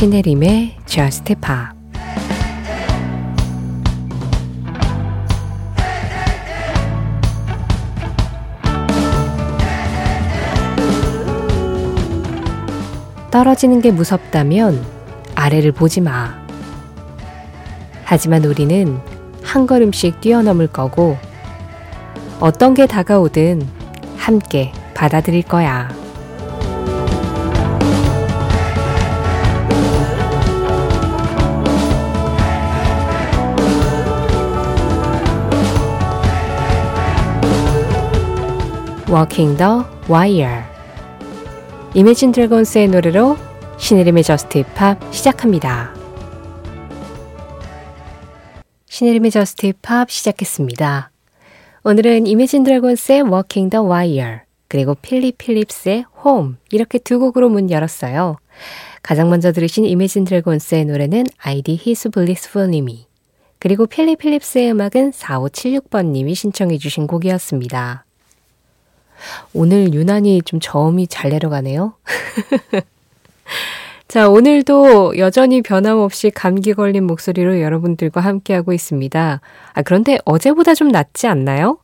신혜림의 Just Pop 떨어지는 게 무섭다면 아래를 보지 마. 하지만 우리는 한 걸음씩 뛰어넘을 거고 어떤 게 다가오든 함께 받아들일 거야. Walking the Wire 이매진 드래곤스의 노래로 신혜림의 Just Pop 시작합니다. 신혜림의 Just Pop 시작했습니다. 오늘은 이매진 드래곤스의 Walking the Wire 그리고 필립 필립스의 Home 이렇게 두 곡으로 문 열었어요. 가장 먼저 들으신 이매진 드래곤스의 노래는 아이디 his blissful님이 그리고 필립 필립스의 음악은 4576번님이 신청해 주신 곡이었습니다. 오늘 유난히 좀 저음이 잘 내려가네요. 자, 오늘도 여전히 변함없이 감기 걸린 목소리로 여러분들과 함께하고 있습니다. 아, 그런데 어제보다 좀 낫지 않나요?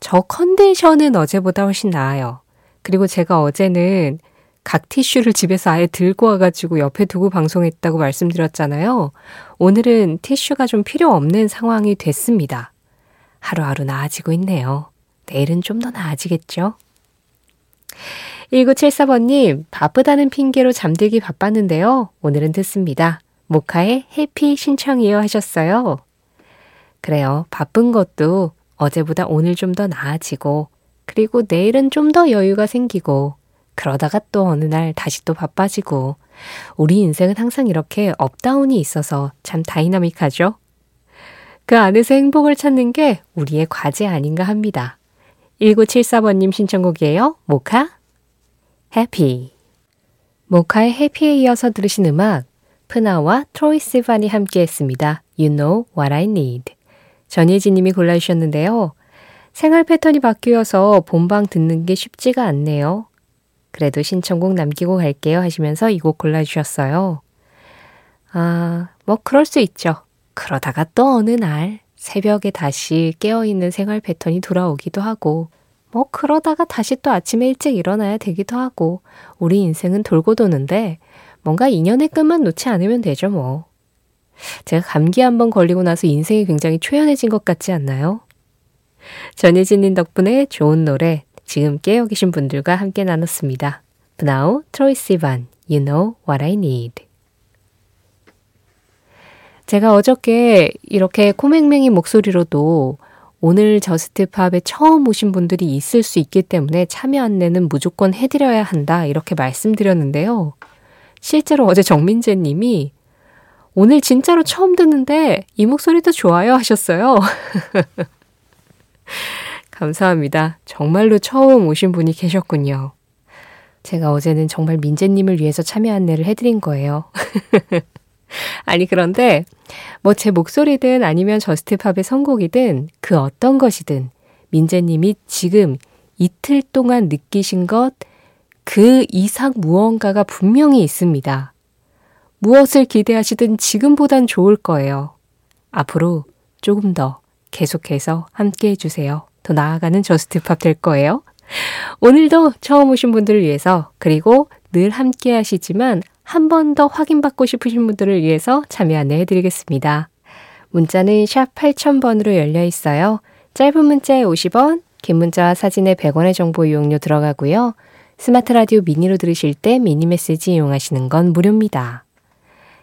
저 컨디션은 어제보다 훨씬 나아요. 그리고 제가 어제는 각 티슈를 집에서 아예 들고 와가지고 옆에 두고 방송했다고 말씀드렸잖아요. 오늘은 티슈가 좀 필요 없는 상황이 됐습니다. 하루하루 나아지고 있네요. 내일은 좀 더 나아지겠죠? 1974번님, 바쁘다는 핑계로 잠들기 바빴는데요. 오늘은 듣습니다. 모카의 Happy 신청이요 하셨어요. 그래요. 바쁜 것도 어제보다 오늘 좀 더 나아지고, 그리고 내일은 좀 더 여유가 생기고, 그러다가 또 어느 날 다시 또 바빠지고, 우리 인생은 항상 이렇게 up down이 있어서 참 다이나믹하죠? 그 안에서 행복을 찾는 게 우리의 과제 아닌가 합니다. 1974번님 신청곡이에요. 모카 해피 모카의 해피에 이어서 들으신 음악 프나와 트로이 시반이 함께 했습니다. You know what I need. 전예진 님이 골라주셨는데요. 생활 패턴이 바뀌어서 본방 듣는 게 쉽지가 않네요. 그래도 신청곡 남기고 갈게요 하시면서 이 곡 골라주셨어요. 아, 뭐 그럴 수 있죠. 그러다가 또 어느 날 새벽에 다시 깨어있는 생활 패턴이 돌아오기도 하고, 뭐 그러다가 다시 또 아침에 일찍 일어나야 되기도 하고, 우리 인생은 돌고 도는데 뭔가 인연의 끝만 놓지 않으면 되죠, 뭐. 제가 감기 한번 걸리고 나서 인생이 굉장히 초연해진 것 같지 않나요? 전혜진님 덕분에 좋은 노래 지금 깨어 계신 분들과 함께 나눴습니다. 브나우, 트로이 시반, You Know What I Need. 제가 어저께 이렇게 코맹맹이 목소리로도 오늘 저스트팝에 처음 오신 분들이 있을 수 있기 때문에 참여 안내는 무조건 해드려야 한다 이렇게 말씀드렸는데요. 실제로 어제 정민재 님이 오늘 진짜로 처음 듣는데 이 목소리도 좋아요 하셨어요. 감사합니다. 정말로 처음 오신 분이 계셨군요. 제가 어제는 정말 민재님을 위해서 참여 안내를 해드린 거예요. 아니, 그런데 뭐 제 목소리든 아니면 Just Pop의 선곡이든 그 어떤 것이든 민재님이 지금 이틀 동안 느끼신 것 그 이상 무언가가 분명히 있습니다. 무엇을 기대하시든 지금보단 좋을 거예요. 앞으로 조금 더 계속해서 함께 해주세요. 더 나아가는 Just Pop 될 거예요. 오늘도 처음 오신 분들을 위해서 그리고 늘 함께 하시지만 한 번 더 확인받고 싶으신 분들을 위해서 참여 안내 해드리겠습니다. 문자는 샵 8000번으로 열려 있어요. 짧은 문자에 50원, 긴 문자와 사진에 100원의 정보 이용료 들어가고요. 스마트 라디오 미니로 들으실 때 미니 메시지 이용하시는 건 무료입니다.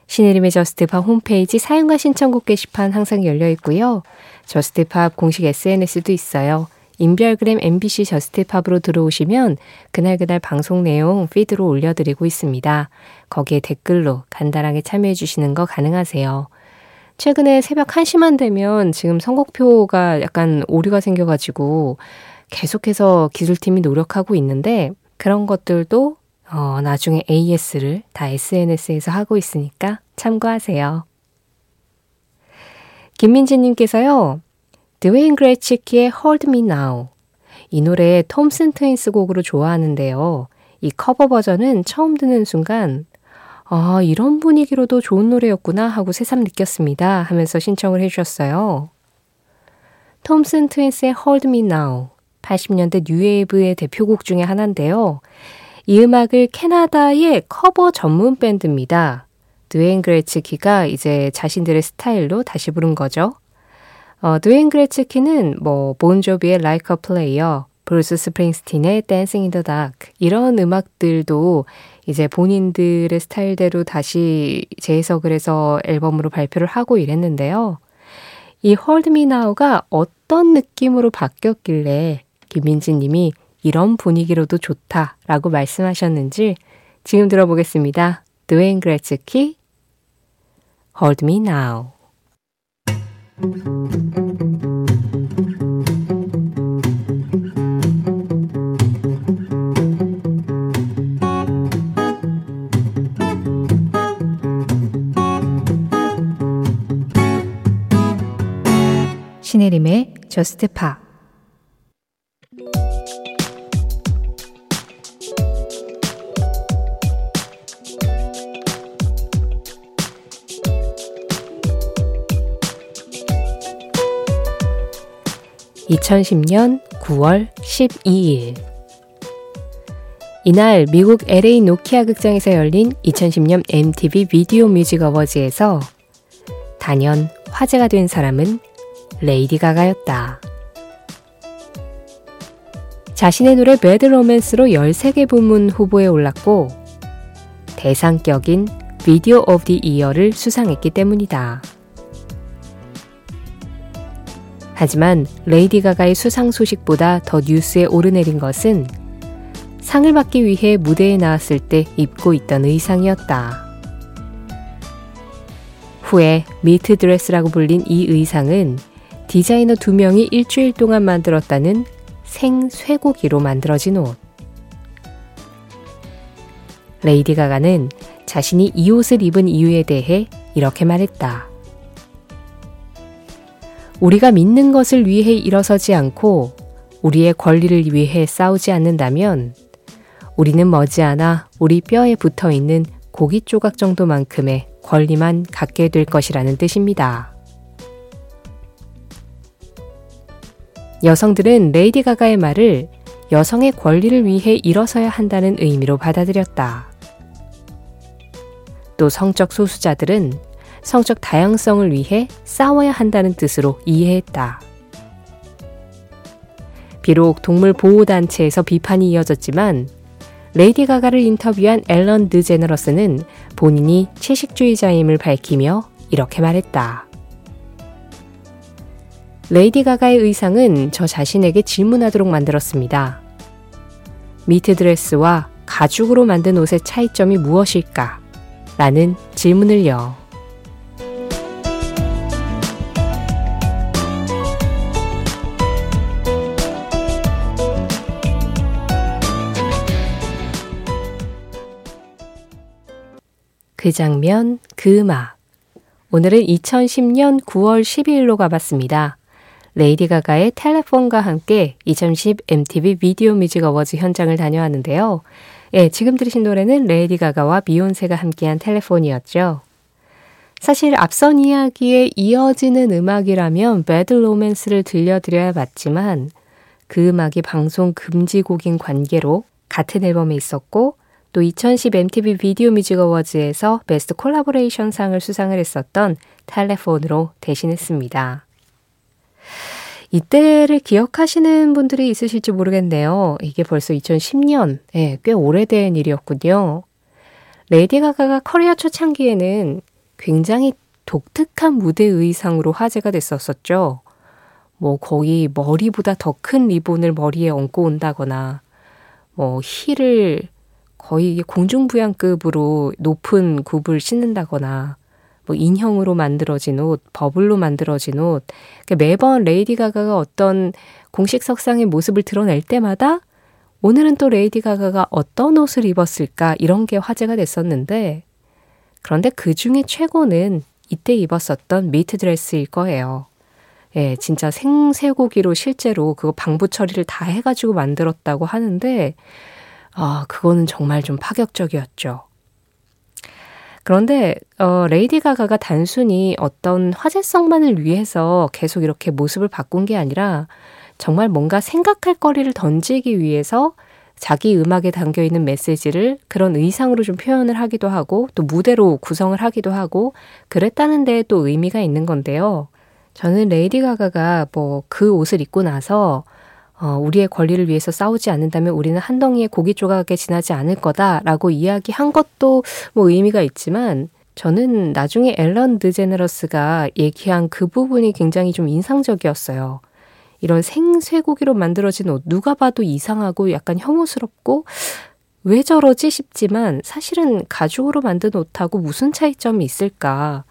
신혜림의 JUST POP 홈페이지 사연과 신청곡 게시판 항상 열려 있고요. JUST POP 공식 SNS도 있어요. 인별그램 MBC JUST POP으로 들어오시면 그날그날 방송 내용 피드로 올려드리고 있습니다. 거기에 댓글로 간단하게 참여해 주시는 거 가능하세요. 최근에 새벽 1시만 되면 지금 선곡표가 약간 오류가 생겨가지고 계속해서 기술팀이 노력하고 있는데 그런 것들도 어, 나중에 AS를 다 SNS에서 하고 있으니까 참고하세요. 김민지님께서요, 드웨인 그레츠키의 Hold Me Now. 이 노래 톰슨 트윈스 곡으로 좋아하는데요. 이 커버 버전은 처음 듣는 순간, 아, 이런 분위기로도 좋은 노래였구나 하고 새삼 느꼈습니다 하면서 신청을 해주셨어요. 톰슨 트윈스의 Hold Me Now. 80년대 뉴웨이브의 대표곡 중의 하나인데요. 이 음악을 캐나다의 커버 전문 밴드입니다. 드웨인 그레츠키가 이제 자신들의 스타일로 다시 부른 거죠. 어, 드웨인 그레츠키는 뭐 본조비의 Livin' on a Prayer, 브루스 스프링스틴의 Dancing in the Dark 이런 음악들도 이제 본인들의 스타일대로 다시 재해석을 해서 앨범으로 발표를 하고 이랬는데요. 이 Hold Me Now가 어떤 느낌으로 바뀌었길래 김민지 님이 이런 분위기로도 좋다라고 말씀하셨는지 지금 들어보겠습니다. 드웨인 그레츠키 Hold Me Now 저스트 파. (2010년 9월 12일) 이날 미국 LA 노키아 극장에서 열린 2010년 MTV Video Music Awards에서 단연 화제가 된 사람은 레이디 가가였다. 자신의 노래 Bad Romance로 13개 부문 후보에 올랐고 대상격인 Video of the Year를 수상했기 때문이다. 하지만 레이디 가가의 수상 소식보다 더 뉴스에 오르내린 것은 상을 받기 위해 무대에 나왔을 때 입고 있던 의상이었다. 후에 meat dress라고 불린 이 의상은 디자이너 두 명이 일주일 동안 만들었다는 생쇠고기로 만들어진 옷. 레이디 가가는 자신이 이 옷을 입은 이유에 대해 이렇게 말했다. 우리가 믿는 것을 위해 일어서지 않고 우리의 권리를 위해 싸우지 않는다면 우리는 머지않아 우리 뼈에 붙어 있는 고기 조각 정도만큼의 권리만 갖게 될 것이라는 뜻입니다. 여성들은 레이디 가가의 말을 여성의 권리를 위해 일어서야 한다는 의미로 받아들였다. 또 성적 소수자들은 성적 다양성을 위해 싸워야 한다는 뜻으로 이해했다. 비록 동물 보호단체에서 비판이 이어졌지만 레이디 가가를 인터뷰한 엘런 드제너러스는 본인이 채식주의자임을 밝히며 이렇게 말했다. 레이디 가가의 의상은 저 자신에게 질문하도록 만들었습니다. 미트 드레스와 가죽으로 만든 옷의 차이점이 무엇일까? 라는 질문을요. 그 장면, 그 음악. 오늘은 2010년 9월 12일로 가봤습니다. 레이디 가가의 Telephone과 함께 2010 MTV Video Music Awards 현장을 다녀왔는데요. 예, 지금 들으신 노래는 레이디 가가와 비욘세가 함께한 Telephone이었죠. 사실 앞선 이야기에 이어지는 음악이라면 Bad Romance를 들려드려야 맞지만 그 음악이 방송 금지곡인 관계로 같은 앨범에 있었고 또 2010 MTV Video Music Awards에서 Best Collaboration 상을 수상을 했었던 Telephone으로 대신했습니다. 이때를 기억하시는 분들이 있으실지 모르겠네요. 이게 벌써 2010년, 예, 꽤 오래된 일이었군요. 레이디 가가가 커리어 초창기에는 굉장히 독특한 무대 의상으로 화제가 됐었었죠. 뭐 거의 머리보다 더 큰 리본을 머리에 얹고 온다거나, 뭐 힐을 거의 공중부양급으로 높은 굽을 신는다거나, 뭐 인형으로 만들어진 옷, 버블로 만들어진 옷. 그러니까 매번 레이디 가가가 어떤 공식 석상에 모습을 드러낼 때마다 오늘은 또 레이디 가가가 어떤 옷을 입었을까 이런 게 화제가 됐었는데 그런데 그 중에 최고는 이때 입었었던 meat dress일 거예요. 예, 진짜 생쇠고기로 실제로 그거 방부 처리를 다 해가지고 만들었다고 하는데, 아, 그거는 정말 좀 파격적이었죠. 그런데 어, 레이디 가가가 단순히 어떤 화제성만을 위해서 계속 이렇게 모습을 바꾼 게 아니라 정말 뭔가 생각할 거리를 던지기 위해서 자기 음악에 담겨 있는 메시지를 그런 의상으로 좀 표현을 하기도 하고 또 무대로 구성을 하기도 하고 그랬다는 데에 또 의미가 있는 건데요. 저는 레이디 가가가 뭐 그 옷을 입고 나서 어, 우리의 권리를 위해서 싸우지 않는다면 우리는 한 덩이의 고기 조각에 지나지 않을 거다라고 이야기한 것도 뭐 의미가 있지만 저는 나중에 앨런 드제네러스가 얘기한 그 부분이 굉장히 좀 인상적이었어요. 이런 생쇠고기로 만들어진 옷 누가 봐도 이상하고 약간 혐오스럽고 왜 저러지 싶지만 사실은 가죽으로 만든 옷하고 무슨 차이점이 있을까?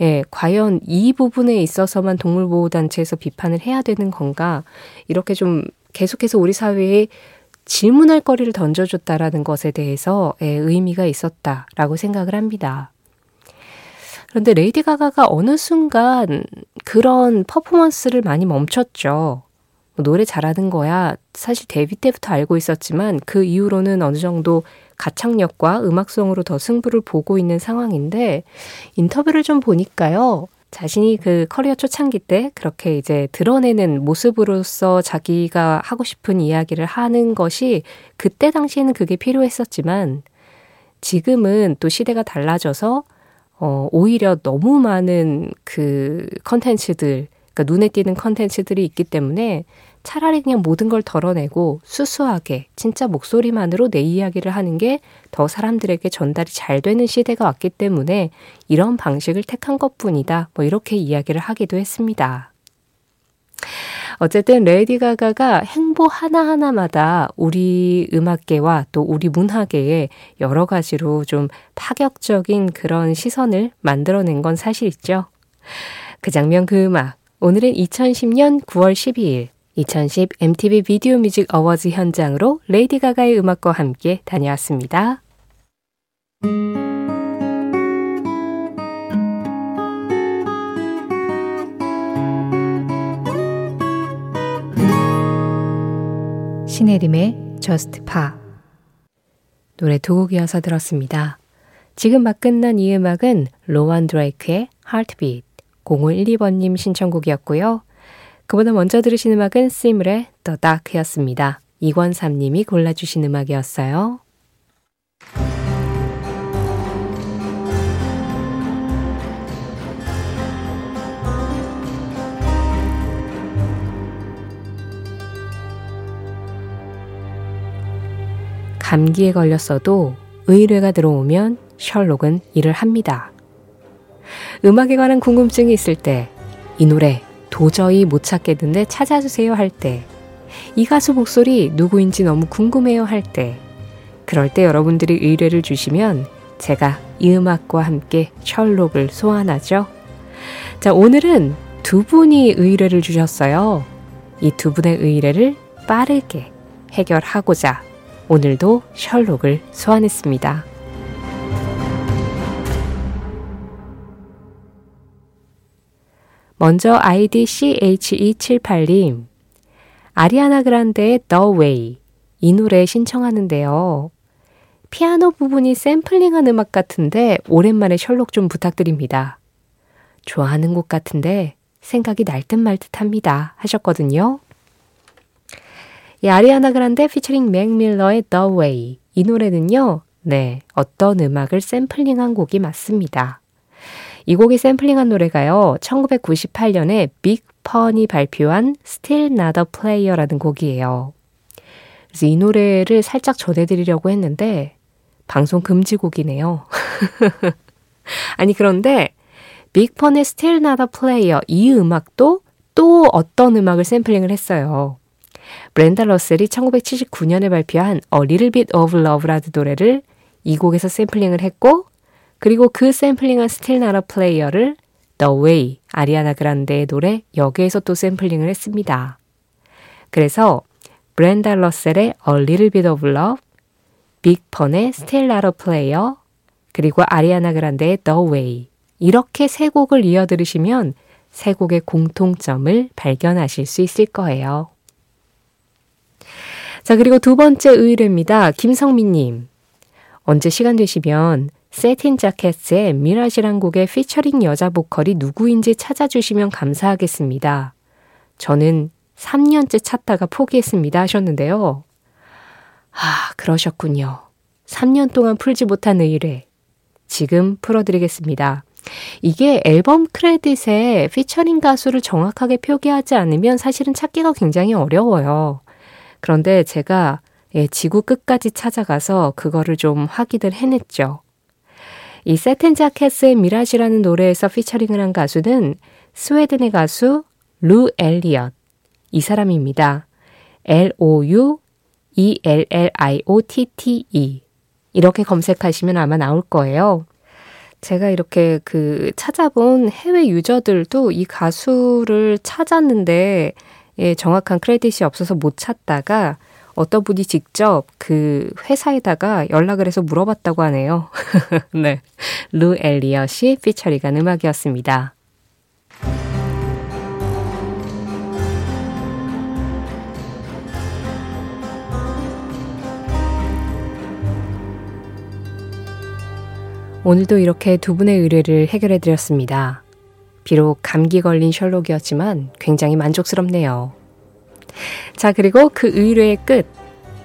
예, 과연 이 부분에 있어서만 동물보호단체에서 비판을 해야 되는 건가? 이렇게 좀 계속해서 우리 사회에 질문할 거리를 던져줬다라는 것에 대해서 예, 의미가 있었다라고 생각을 합니다. 그런데 레이디 가가가 어느 순간 그런 퍼포먼스를 많이 멈췄죠. 뭐 노래 잘하는 거야. 사실 데뷔 때부터 알고 있었지만 그 이후로는 어느 정도 가창력과 음악성으로 더 승부를 보고 있는 상황인데 인터뷰를 좀 보니까요. 자신이 그 커리어 초창기 때 그렇게 이제 드러내는 모습으로서 자기가 하고 싶은 이야기를 하는 것이 그때 당시에는 그게 필요했었지만 지금은 또 시대가 달라져서 어, 오히려 너무 많은 그 컨텐츠들, 그러니까 눈에 띄는 컨텐츠들이 있기 때문에 차라리 그냥 모든 걸 덜어내고 수수하게 진짜 목소리만으로 내 이야기를 하는 게 더 사람들에게 전달이 잘 되는 시대가 왔기 때문에 이런 방식을 택한 것 뿐이다. 뭐 이렇게 이야기를 하기도 했습니다. 어쨌든 레이디 가가의 행보 하나하나마다 우리 음악계와 또 우리 문화계에 여러 가지로 좀 파격적인 그런 시선을 만들어낸 건 사실이죠. 그 장면 그 음악. 오늘은 2010년 9월 12일 2010 MTV 비디오 뮤직 어워즈 현장으로 레이디 가가의 음악과 함께 다녀왔습니다. 신혜림의 Just Pa 노래 두 곡이어서 들었습니다. 지금 막 끝난 이 음악은 로완 드레이크의 Heartbeat 0512번님 신청곡이었고요. 그보다 먼저 들으신 음악은 시물의 The Dark였습니다. 이권삼님이 골라주신 음악이었어요. 감기에 걸렸어도 의뢰가 들어오면 셜록은 일을 합니다. 음악에 관한 궁금증이 있을 때 이 노래 도저히 못 찾겠는데 찾아주세요 할 때, 이 가수 목소리 누구인지 너무 궁금해요 할 때, 그럴 때 여러분들이 의뢰를 주시면 제가 이 음악과 함께 셜록을 소환하죠. 자, 오늘은 두 분이 의뢰를 주셨어요. 이 두 분의 의뢰를 빠르게 해결하고자 오늘도 셜록을 소환했습니다. 먼저 아이디 CHE78님. 아리아나 그란데의 The Way. 이 노래 신청하는데요. 피아노 부분이 샘플링한 음악 같은데 오랜만에 셜록 좀 부탁드립니다. 좋아하는 곡 같은데 생각이 날 듯 말 듯 합니다. 하셨거든요. 이 아리아나 그란데 피처링 맥 밀러의 The Way. 이 노래는요, 네, 어떤 음악을 샘플링한 곡이 맞습니다. 이 곡이 샘플링한 노래가요. 1998년에 빅펀이 발표한 Still Not a Player라는 곡이에요. 그래서 이 노래를 살짝 전해드리려고 했는데 방송 금지곡이네요. 아니 그런데 빅펀의 Still Not a Player 이 음악도 또 어떤 음악을 샘플링을 했어요. 브렌다 러셀이 1979년에 발표한 A Little Bit of Love라는 노래를 이 곡에서 샘플링을 했고 그리고 그 샘플링한 Still Not a Player를 The Way, 아리아나 그란데의 노래 여기에서 또 샘플링을 했습니다. 그래서 브렌다 러셀의 A Little Bit of Love, 빅펀의 Still Not a Player, 그리고 아리아나 그란데의 The Way 이렇게 세 곡을 이어 들으시면 세 곡의 공통점을 발견하실 수 있을 거예요. 자, 그리고 두 번째 의뢰입니다. 김성민님. 언제 시간 되시면 Satin Jackets의 Mirage란 곡의 피처링 여자 보컬이 누구인지 찾아주시면 감사하겠습니다. 저는 3년째 찾다가 포기했습니다 하셨는데요. 아, 그러셨군요. 3년 동안 풀지 못한 의뢰. 지금 풀어드리겠습니다. 이게 앨범 크레딧에 피처링 가수를 정확하게 표기하지 않으면 사실은 찾기가 굉장히 어려워요. 그런데 제가 예, 지구 끝까지 찾아가서 그거를 좀 확인을 해냈죠. 이 Satin Jackets의 Mirage라는 노래에서 피처링을 한 가수는 스웨덴의 가수 루 엘리엇 이 사람입니다. L-O-U E-L-L-I-O-T-T-E 이렇게 검색하시면 아마 나올 거예요. 제가 이렇게 그 찾아본 해외 유저들도 이 가수를 찾았는데 예, 정확한 크레딧이 없어서 못 찾다가 어떤 분이 직접 그 회사에다가 연락을 해서 물어봤다고 하네요. 네. 루 엘리엇이 피처리간 음악이었습니다. 오늘도 이렇게 두 분의 의뢰를 해결해 드렸습니다. 비록 감기 걸린 셜록이었지만 굉장히 만족스럽네요. 자, 그리고 그 의뢰의 끝.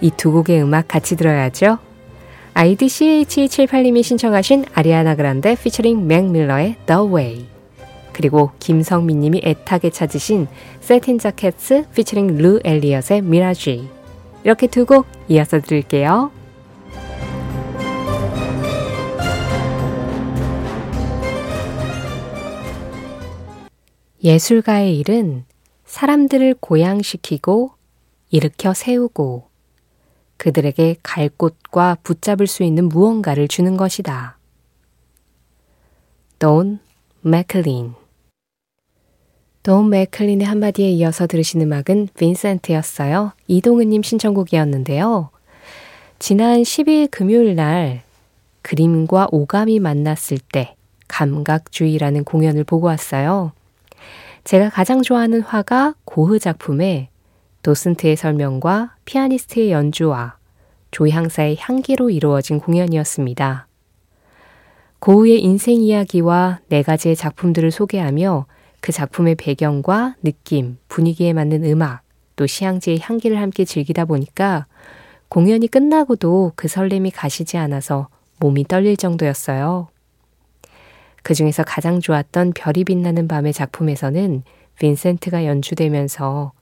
이 두 곡의 음악 같이 들어야죠. 아이디 CH78님이 신청하신 아리아나 그란데 피처링 맥 밀러의 The Way. 그리고 김성민님이 애타게 찾으신 Satin Jackets 피처링 루 엘리엇의 Mirage. 이렇게 두 곡 이어서 들을게요. 예술가의 일은 사람들을 고양시키고 일으켜 세우고 그들에게 갈 곳과 붙잡을 수 있는 무언가를 주는 것이다. 돈 맥클린 돈 맥클린의 한마디에 이어서 들으신 음악은 빈센트였어요. 이동은님 신청곡이었는데요. 지난 12일 금요일 날 그림과 오감이 만났을 때 감각주의라는 공연을 보고 왔어요. 제가 가장 좋아하는 화가 고흐 작품에 도슨트의 설명과 피아니스트의 연주와 조향사의 향기로 이루어진 공연이었습니다. 고흐의 인생 이야기와 네 가지의 작품들을 소개하며 그 작품의 배경과 느낌, 분위기에 맞는 음악, 또 시향지의 향기를 함께 즐기다 보니까 공연이 끝나고도 그 설렘이 가시지 않아서 몸이 떨릴 정도였어요. 그 중에서 가장 좋았던 별이 빛나는 밤의 작품에서는 빈센트가 연주되면서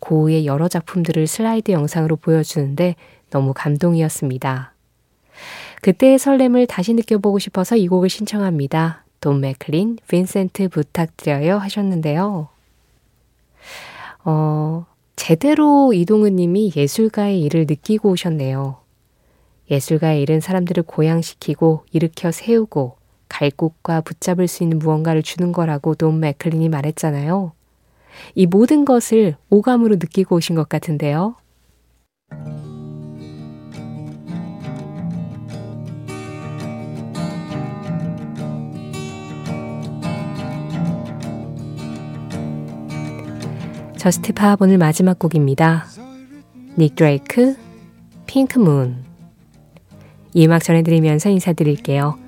고우의 여러 작품들을 슬라이드 영상으로 보여주는데 너무 감동이었습니다. 그때의 설렘을 다시 느껴보고 싶어서 이 곡을 신청합니다. 돈 맥클린, 빈센트 부탁드려요 하셨는데요. 어, 제대로 이동은 님이 예술가의 일을 느끼고 오셨네요. 예술가의 일은 사람들을 고양시키고 일으켜 세우고 갈 곳과 붙잡을 수 있는 무언가를 주는 거라고 돈 맥클린이 말했잖아요. 이 모든 것을 오감으로 느끼고 오신 것 같은데요. Just Pop 오늘 마지막 곡입니다. 닉 드레이크, 핑크문. 이 음악 전해드리면서 인사드릴게요.